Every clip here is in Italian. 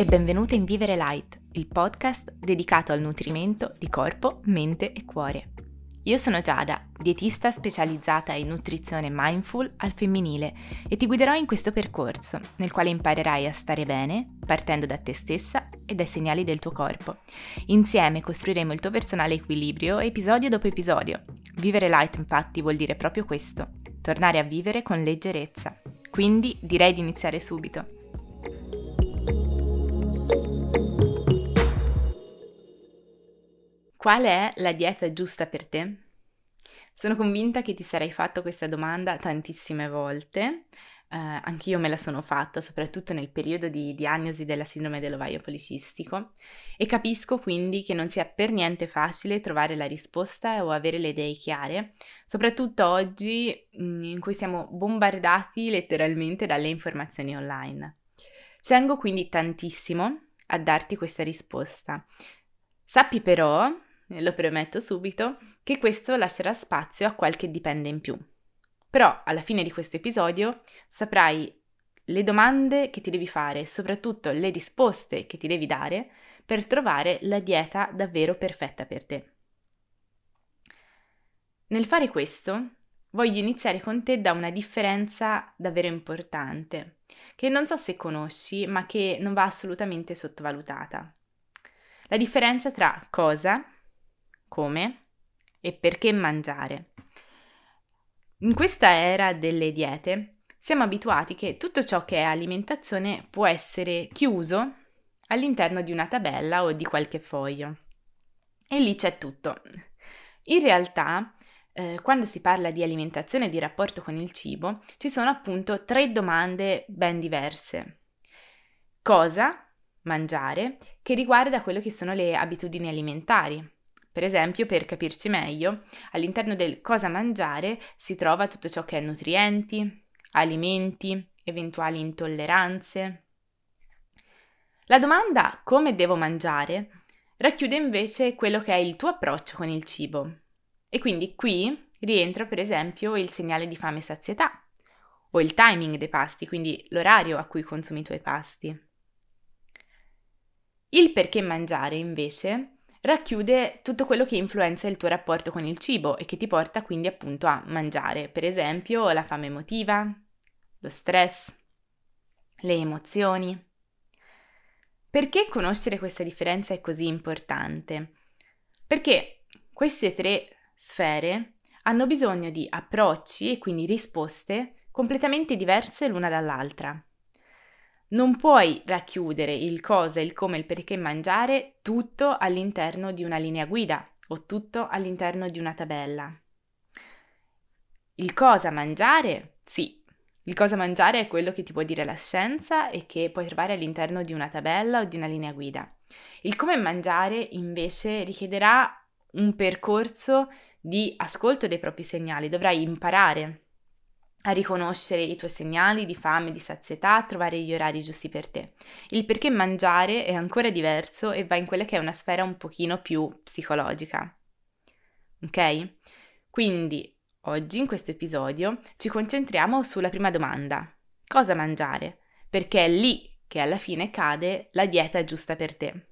e benvenuta in Vivere Light, il podcast dedicato al nutrimento di corpo, mente e cuore. Io sono Giada, dietista specializzata in nutrizione mindful al femminile e ti guiderò in questo percorso nel quale imparerai a stare bene partendo da te stessa e dai segnali del tuo corpo. Insieme costruiremo il tuo personale equilibrio episodio dopo episodio. Vivere light infatti vuol dire proprio questo, tornare a vivere con leggerezza. Quindi direi di iniziare subito. Qual è la dieta giusta per te? Sono convinta che ti sarai fatto questa domanda tantissime volte, eh, anch'io me la sono fatta, soprattutto nel periodo di diagnosi della sindrome dell'ovaio policistico, e capisco quindi che non sia per niente facile trovare la risposta o avere le idee chiare, soprattutto oggi mm, in cui siamo bombardati letteralmente dalle informazioni online. Ci tengo quindi tantissimo a darti questa risposta. Sappi però lo premetto subito, che questo lascerà spazio a qualche dipende in più. Però alla fine di questo episodio saprai le domande che ti devi fare e soprattutto le risposte che ti devi dare per trovare la dieta davvero perfetta per te. Nel fare questo voglio iniziare con te da una differenza davvero importante, che non so se conosci, ma che non va assolutamente sottovalutata. La differenza tra cosa come e perché mangiare. In questa era delle diete siamo abituati che tutto ciò che è alimentazione può essere chiuso all'interno di una tabella o di qualche foglio. E lì c'è tutto. In realtà, eh, quando si parla di alimentazione e di rapporto con il cibo, ci sono appunto tre domande ben diverse. Cosa mangiare, che riguarda quello che sono le abitudini alimentari. Per esempio, per capirci meglio, all'interno del cosa mangiare si trova tutto ciò che è nutrienti, alimenti, eventuali intolleranze. La domanda come devo mangiare racchiude invece quello che è il tuo approccio con il cibo. E quindi qui rientra per esempio il segnale di fame e sazietà o il timing dei pasti, quindi l'orario a cui consumi i tuoi pasti. Il perché mangiare invece racchiude tutto quello che influenza il tuo rapporto con il cibo e che ti porta quindi appunto a mangiare, per esempio la fame emotiva, lo stress, le emozioni. Perché conoscere questa differenza è così importante? Perché queste tre sfere hanno bisogno di approcci e quindi risposte completamente diverse l'una dall'altra. Non puoi racchiudere il cosa, il come, il perché mangiare tutto all'interno di una linea guida o tutto all'interno di una tabella. Il cosa mangiare, sì, il cosa mangiare è quello che ti può dire la scienza e che puoi trovare all'interno di una tabella o di una linea guida. Il come mangiare invece richiederà un percorso di ascolto dei propri segnali, dovrai imparare a riconoscere i tuoi segnali di fame, di sazietà, a trovare gli orari giusti per te. Il perché mangiare è ancora diverso e va in quella che è una sfera un pochino più psicologica. Ok? Quindi oggi in questo episodio ci concentriamo sulla prima domanda. Cosa mangiare? Perché è lì che alla fine cade la dieta giusta per te.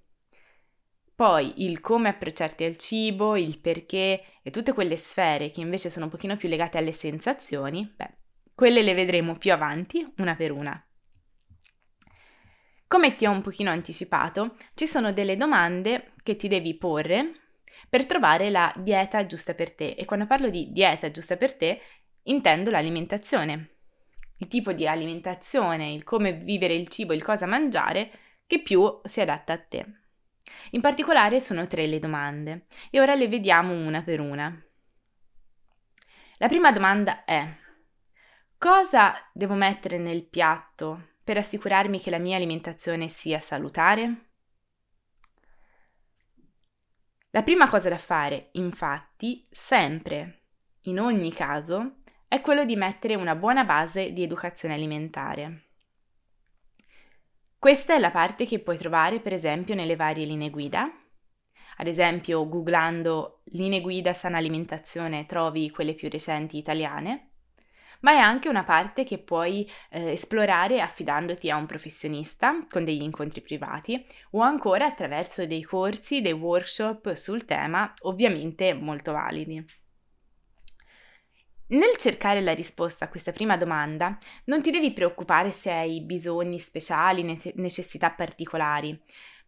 Poi il come approcciarti al cibo, il perché e tutte quelle sfere che invece sono un pochino più legate alle sensazioni, beh, quelle le vedremo più avanti, una per una. Come ti ho un pochino anticipato, ci sono delle domande che ti devi porre per trovare la dieta giusta per te e quando parlo di dieta giusta per te intendo l'alimentazione, il tipo di alimentazione, il come vivere il cibo, il cosa mangiare che più si adatta a te. In particolare sono tre le domande e ora le vediamo una per una. La prima domanda è cosa devo mettere nel piatto per assicurarmi che la mia alimentazione sia salutare? La prima cosa da fare, infatti, sempre, in ogni caso, è quello di mettere una buona base di educazione alimentare. Questa è la parte che puoi trovare per esempio nelle varie linee guida. Ad esempio, googlando linee guida sana alimentazione trovi quelle più recenti italiane, ma è anche una parte che puoi eh, esplorare affidandoti a un professionista con degli incontri privati o ancora attraverso dei corsi, dei workshop sul tema, ovviamente molto validi. Nel cercare la risposta a questa prima domanda, non ti devi preoccupare se hai bisogni speciali, necessità particolari,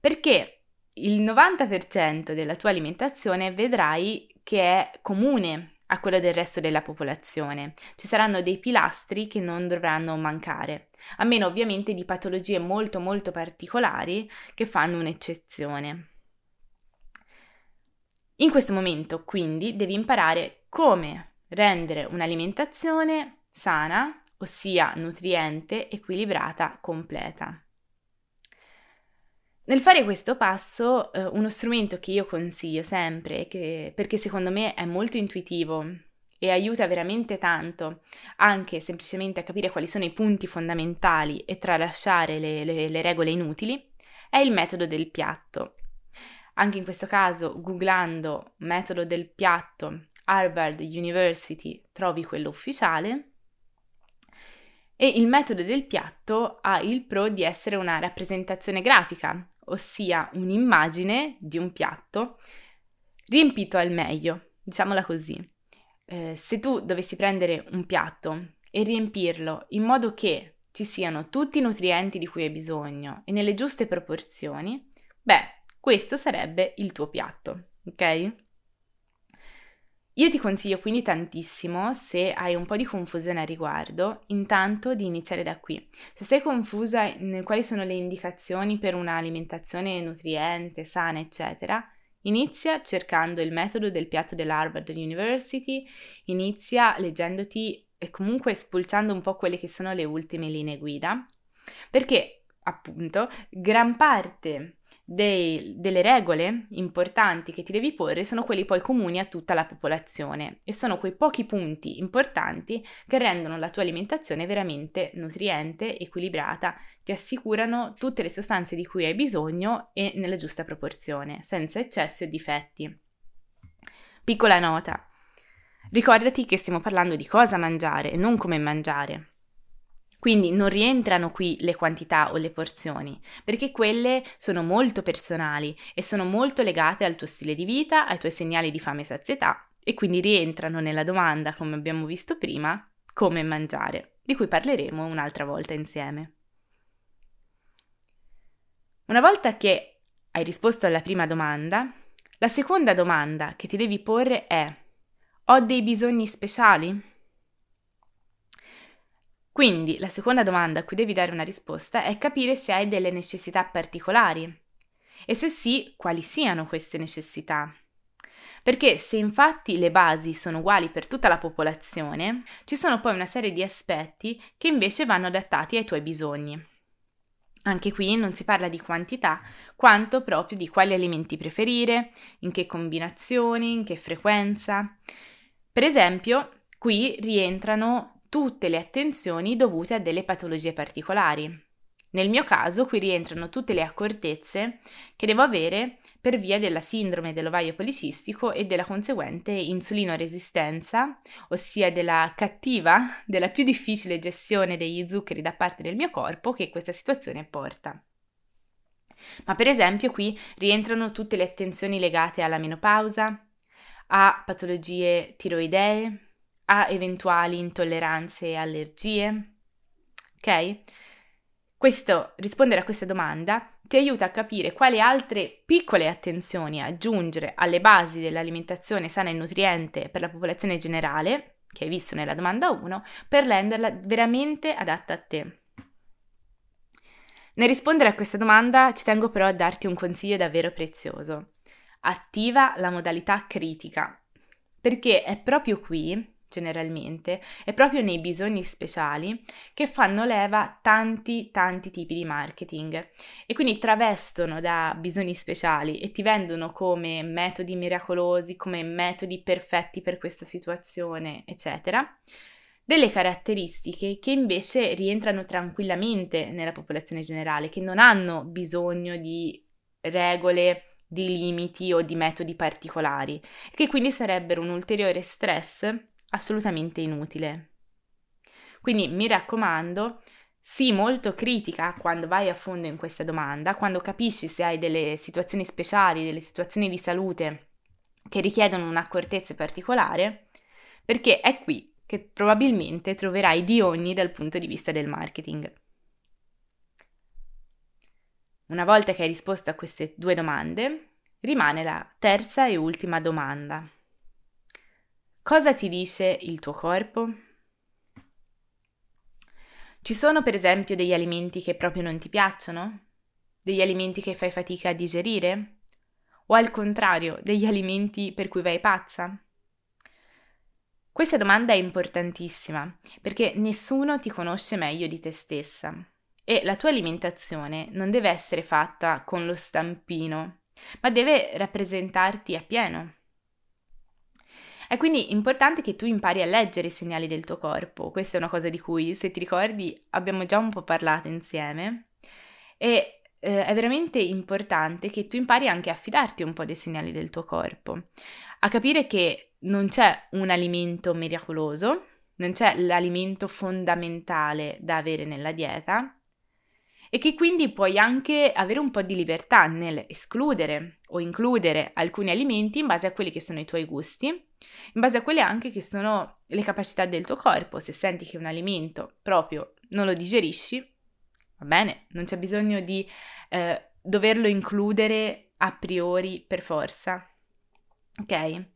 perché il 90% della tua alimentazione vedrai che è comune a quello del resto della popolazione. Ci saranno dei pilastri che non dovranno mancare, a meno ovviamente di patologie molto molto particolari che fanno un'eccezione. In questo momento quindi devi imparare come rendere un'alimentazione sana, ossia nutriente, equilibrata, completa. Nel fare questo passo, eh, uno strumento che io consiglio sempre, che, perché secondo me è molto intuitivo e aiuta veramente tanto anche semplicemente a capire quali sono i punti fondamentali e tralasciare le, le, le regole inutili, è il metodo del piatto. Anche in questo caso, googlando metodo del piatto Harvard University, trovi quello ufficiale e il metodo del piatto ha il pro di essere una rappresentazione grafica, ossia un'immagine di un piatto riempito al meglio, diciamola così. Eh, se tu dovessi prendere un piatto e riempirlo in modo che ci siano tutti i nutrienti di cui hai bisogno e nelle giuste proporzioni, beh, questo sarebbe il tuo piatto, ok? Io ti consiglio quindi tantissimo, se hai un po' di confusione a riguardo, intanto di iniziare da qui. Se sei confusa in quali sono le indicazioni per un'alimentazione nutriente, sana, eccetera, inizia cercando il metodo del piatto dell'Harvard University, inizia leggendoti e comunque spulciando un po' quelle che sono le ultime linee guida, perché appunto gran parte dei, delle regole importanti che ti devi porre sono quelli poi comuni a tutta la popolazione e sono quei pochi punti importanti che rendono la tua alimentazione veramente nutriente, equilibrata, ti assicurano tutte le sostanze di cui hai bisogno e nella giusta proporzione, senza eccessi o difetti. Piccola nota. Ricordati che stiamo parlando di cosa mangiare e non come mangiare. Quindi non rientrano qui le quantità o le porzioni, perché quelle sono molto personali e sono molto legate al tuo stile di vita, ai tuoi segnali di fame e sazietà e quindi rientrano nella domanda, come abbiamo visto prima, come mangiare, di cui parleremo un'altra volta insieme. Una volta che hai risposto alla prima domanda, la seconda domanda che ti devi porre è ho dei bisogni speciali? Quindi la seconda domanda a cui devi dare una risposta è capire se hai delle necessità particolari e se sì, quali siano queste necessità. Perché se infatti le basi sono uguali per tutta la popolazione, ci sono poi una serie di aspetti che invece vanno adattati ai tuoi bisogni. Anche qui non si parla di quantità, quanto proprio di quali alimenti preferire, in che combinazioni, in che frequenza. Per esempio, qui rientrano tutte le attenzioni dovute a delle patologie particolari. Nel mio caso qui rientrano tutte le accortezze che devo avere per via della sindrome dell'ovaio policistico e della conseguente insulinoresistenza, ossia della cattiva, della più difficile gestione degli zuccheri da parte del mio corpo che questa situazione porta. Ma per esempio qui rientrano tutte le attenzioni legate alla menopausa, a patologie tiroidee, a eventuali intolleranze e allergie? Ok? Questo, rispondere a questa domanda ti aiuta a capire quali altre piccole attenzioni aggiungere alle basi dell'alimentazione sana e nutriente per la popolazione generale, che hai visto nella domanda 1, per renderla veramente adatta a te. Nel rispondere a questa domanda ci tengo però a darti un consiglio davvero prezioso. Attiva la modalità critica, perché è proprio qui generalmente, è proprio nei bisogni speciali che fanno leva tanti tanti tipi di marketing e quindi travestono da bisogni speciali e ti vendono come metodi miracolosi, come metodi perfetti per questa situazione, eccetera. Delle caratteristiche che invece rientrano tranquillamente nella popolazione generale, che non hanno bisogno di regole di limiti o di metodi particolari, che quindi sarebbero un ulteriore stress assolutamente inutile. Quindi mi raccomando, sii molto critica quando vai a fondo in questa domanda, quando capisci se hai delle situazioni speciali, delle situazioni di salute che richiedono un'accortezza particolare, perché è qui che probabilmente troverai di ogni dal punto di vista del marketing. Una volta che hai risposto a queste due domande, rimane la terza e ultima domanda. Cosa ti dice il tuo corpo? Ci sono per esempio degli alimenti che proprio non ti piacciono? Degli alimenti che fai fatica a digerire? O al contrario, degli alimenti per cui vai pazza? Questa domanda è importantissima perché nessuno ti conosce meglio di te stessa e la tua alimentazione non deve essere fatta con lo stampino, ma deve rappresentarti appieno. È quindi importante che tu impari a leggere i segnali del tuo corpo. Questa è una cosa di cui, se ti ricordi, abbiamo già un po' parlato insieme. E eh, è veramente importante che tu impari anche a fidarti un po' dei segnali del tuo corpo, a capire che non c'è un alimento miracoloso, non c'è l'alimento fondamentale da avere nella dieta, e che quindi puoi anche avere un po' di libertà nel escludere o includere alcuni alimenti in base a quelli che sono i tuoi gusti, in base a quelle anche che sono le capacità del tuo corpo. Se senti che un alimento proprio non lo digerisci, va bene, non c'è bisogno di eh, doverlo includere a priori per forza. Ok?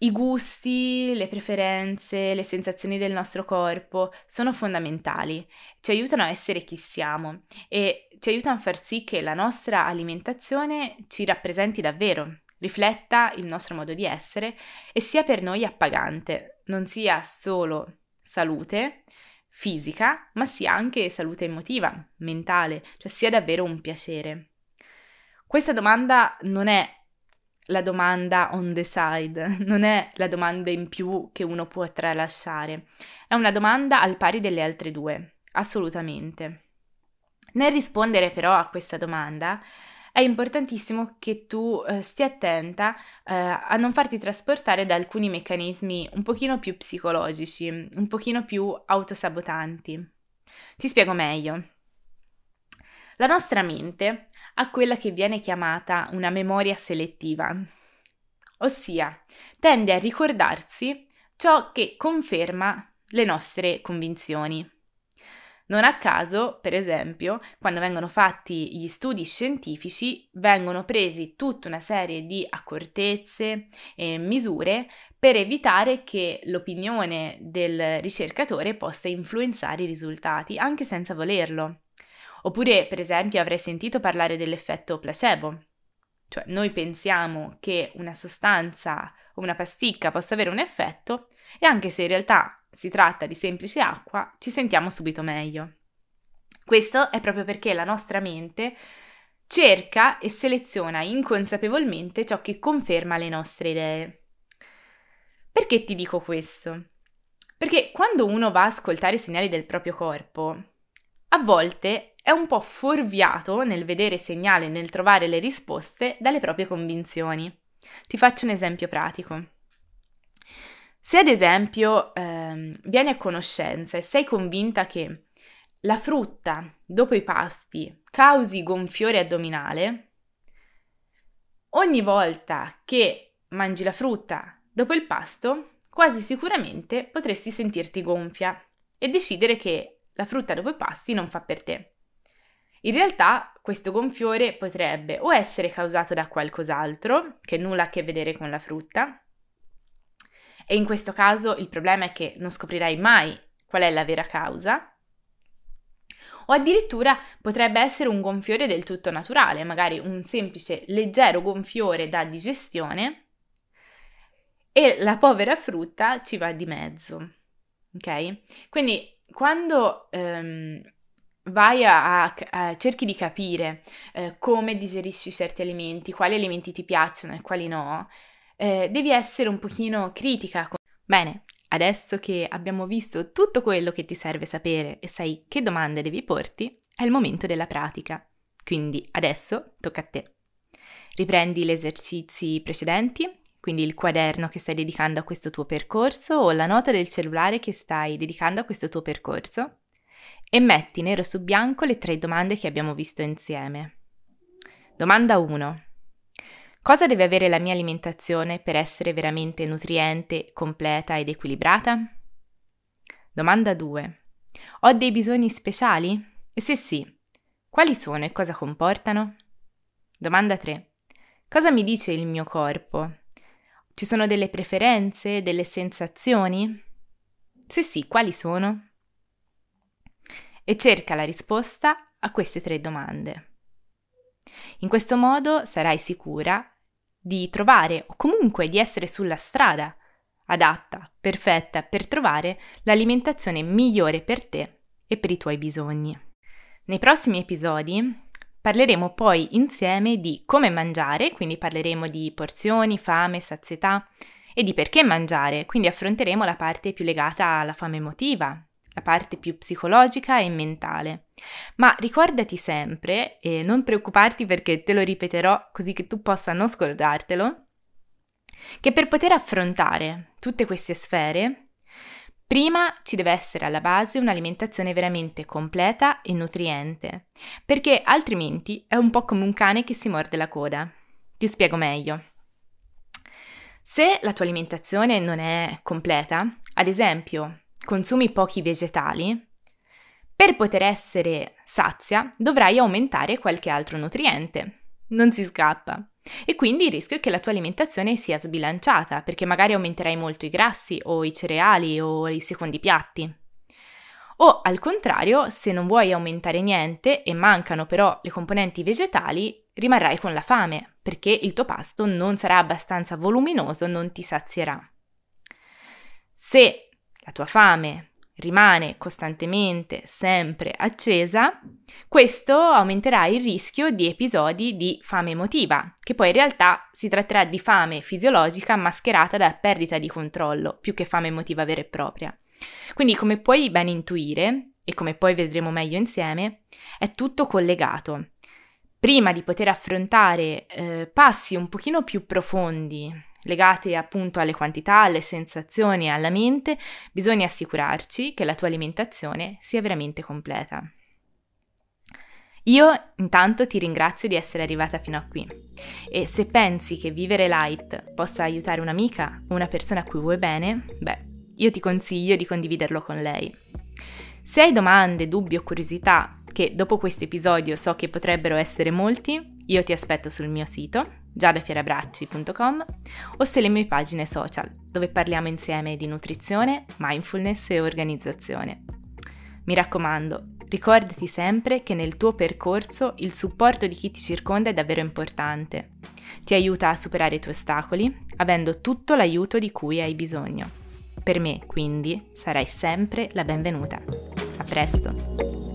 I gusti, le preferenze, le sensazioni del nostro corpo sono fondamentali, ci aiutano a essere chi siamo e ci aiutano a far sì che la nostra alimentazione ci rappresenti davvero, rifletta il nostro modo di essere e sia per noi appagante, non sia solo salute fisica, ma sia anche salute emotiva, mentale, cioè sia davvero un piacere. Questa domanda non è la domanda on the side, non è la domanda in più che uno può tralasciare, è una domanda al pari delle altre due, assolutamente. Nel rispondere però a questa domanda è importantissimo che tu eh, stia attenta eh, a non farti trasportare da alcuni meccanismi un pochino più psicologici, un pochino più autosabotanti. Ti spiego meglio. La nostra mente ha quella che viene chiamata una memoria selettiva, ossia tende a ricordarsi ciò che conferma le nostre convinzioni. Non a caso, per esempio, quando vengono fatti gli studi scientifici, vengono presi tutta una serie di accortezze e misure per evitare che l'opinione del ricercatore possa influenzare i risultati, anche senza volerlo. Oppure, per esempio, avrei sentito parlare dell'effetto placebo. Cioè, noi pensiamo che una sostanza o una pasticca possa avere un effetto e anche se in realtà si tratta di semplice acqua, ci sentiamo subito meglio. Questo è proprio perché la nostra mente cerca e seleziona inconsapevolmente ciò che conferma le nostre idee. Perché ti dico questo? Perché quando uno va a ascoltare i segnali del proprio corpo, a volte è un po' fuorviato nel vedere segnali e nel trovare le risposte dalle proprie convinzioni. Ti faccio un esempio pratico. Se ad esempio ehm, vieni a conoscenza e sei convinta che la frutta dopo i pasti causi gonfiore addominale, ogni volta che mangi la frutta dopo il pasto, quasi sicuramente potresti sentirti gonfia e decidere che la frutta dopo i pasti non fa per te. In realtà questo gonfiore potrebbe o essere causato da qualcos'altro, che nulla a che vedere con la frutta, e in questo caso il problema è che non scoprirai mai qual è la vera causa, o addirittura potrebbe essere un gonfiore del tutto naturale, magari un semplice leggero gonfiore da digestione e la povera frutta ci va di mezzo. Ok? Quindi quando ehm, vai a, a, a, cerchi di capire eh, come digerisci certi alimenti, quali alimenti ti piacciono e quali no, eh, devi essere un pochino critica. Bene, adesso che abbiamo visto tutto quello che ti serve sapere e sai che domande devi porti, è il momento della pratica. Quindi adesso tocca a te. Riprendi gli esercizi precedenti, quindi il quaderno che stai dedicando a questo tuo percorso o la nota del cellulare che stai dedicando a questo tuo percorso e metti nero su bianco le tre domande che abbiamo visto insieme. Domanda 1. Cosa deve avere la mia alimentazione per essere veramente nutriente, completa ed equilibrata? Domanda 2. Ho dei bisogni speciali? E se sì, quali sono e cosa comportano? Domanda 3. Cosa mi dice il mio corpo? Ci sono delle preferenze, delle sensazioni? Se sì, quali sono? E cerca la risposta a queste tre domande. In questo modo sarai sicura di trovare o comunque di essere sulla strada adatta, perfetta per trovare l'alimentazione migliore per te e per i tuoi bisogni. Nei prossimi episodi parleremo poi insieme di come mangiare, quindi parleremo di porzioni, fame, sazietà e di perché mangiare, quindi affronteremo la parte più legata alla fame emotiva, la parte più psicologica e mentale. Ma ricordati sempre, e non preoccuparti perché te lo ripeterò così che tu possa non scordartelo, che per poter affrontare tutte queste sfere, prima ci deve essere alla base un'alimentazione veramente completa e nutriente, perché altrimenti è un po' come un cane che si morde la coda. Ti spiego meglio. Se la tua alimentazione non è completa, ad esempio consumi pochi vegetali, per poter essere sazia dovrai aumentare qualche altro nutriente. Non si scappa. E quindi il rischio è che la tua alimentazione sia sbilanciata, perché magari aumenterai molto i grassi o i cereali o i secondi piatti. O al contrario, se non vuoi aumentare niente e mancano però le componenti vegetali, rimarrai con la fame, perché il tuo pasto non sarà abbastanza voluminoso, non ti sazierà. Se la tua fame rimane costantemente, sempre accesa, questo aumenterà il rischio di episodi di fame emotiva, che poi in realtà si tratterà di fame fisiologica mascherata da perdita di controllo, più che fame emotiva vera e propria. Quindi, come puoi ben intuire, e come poi vedremo meglio insieme, è tutto collegato. Prima di poter affrontare eh, passi un pochino più profondi legate appunto alle quantità, alle sensazioni e alla mente, bisogna assicurarci che la tua alimentazione sia veramente completa. Io intanto ti ringrazio di essere arrivata fino a qui e se pensi che vivere light possa aiutare un'amica o una persona a cui vuoi bene, beh, io ti consiglio di condividerlo con lei. Se hai domande, dubbi o curiosità, che dopo questo episodio so che potrebbero essere molti, io ti aspetto sul mio sito giadafierabracci.com o sulle mie pagine social, dove parliamo insieme di nutrizione, mindfulness e organizzazione. Mi raccomando, ricordati sempre che nel tuo percorso il supporto di chi ti circonda è davvero importante. Ti aiuta a superare i tuoi ostacoli, avendo tutto l'aiuto di cui hai bisogno. Per me, quindi, sarai sempre la benvenuta. A presto!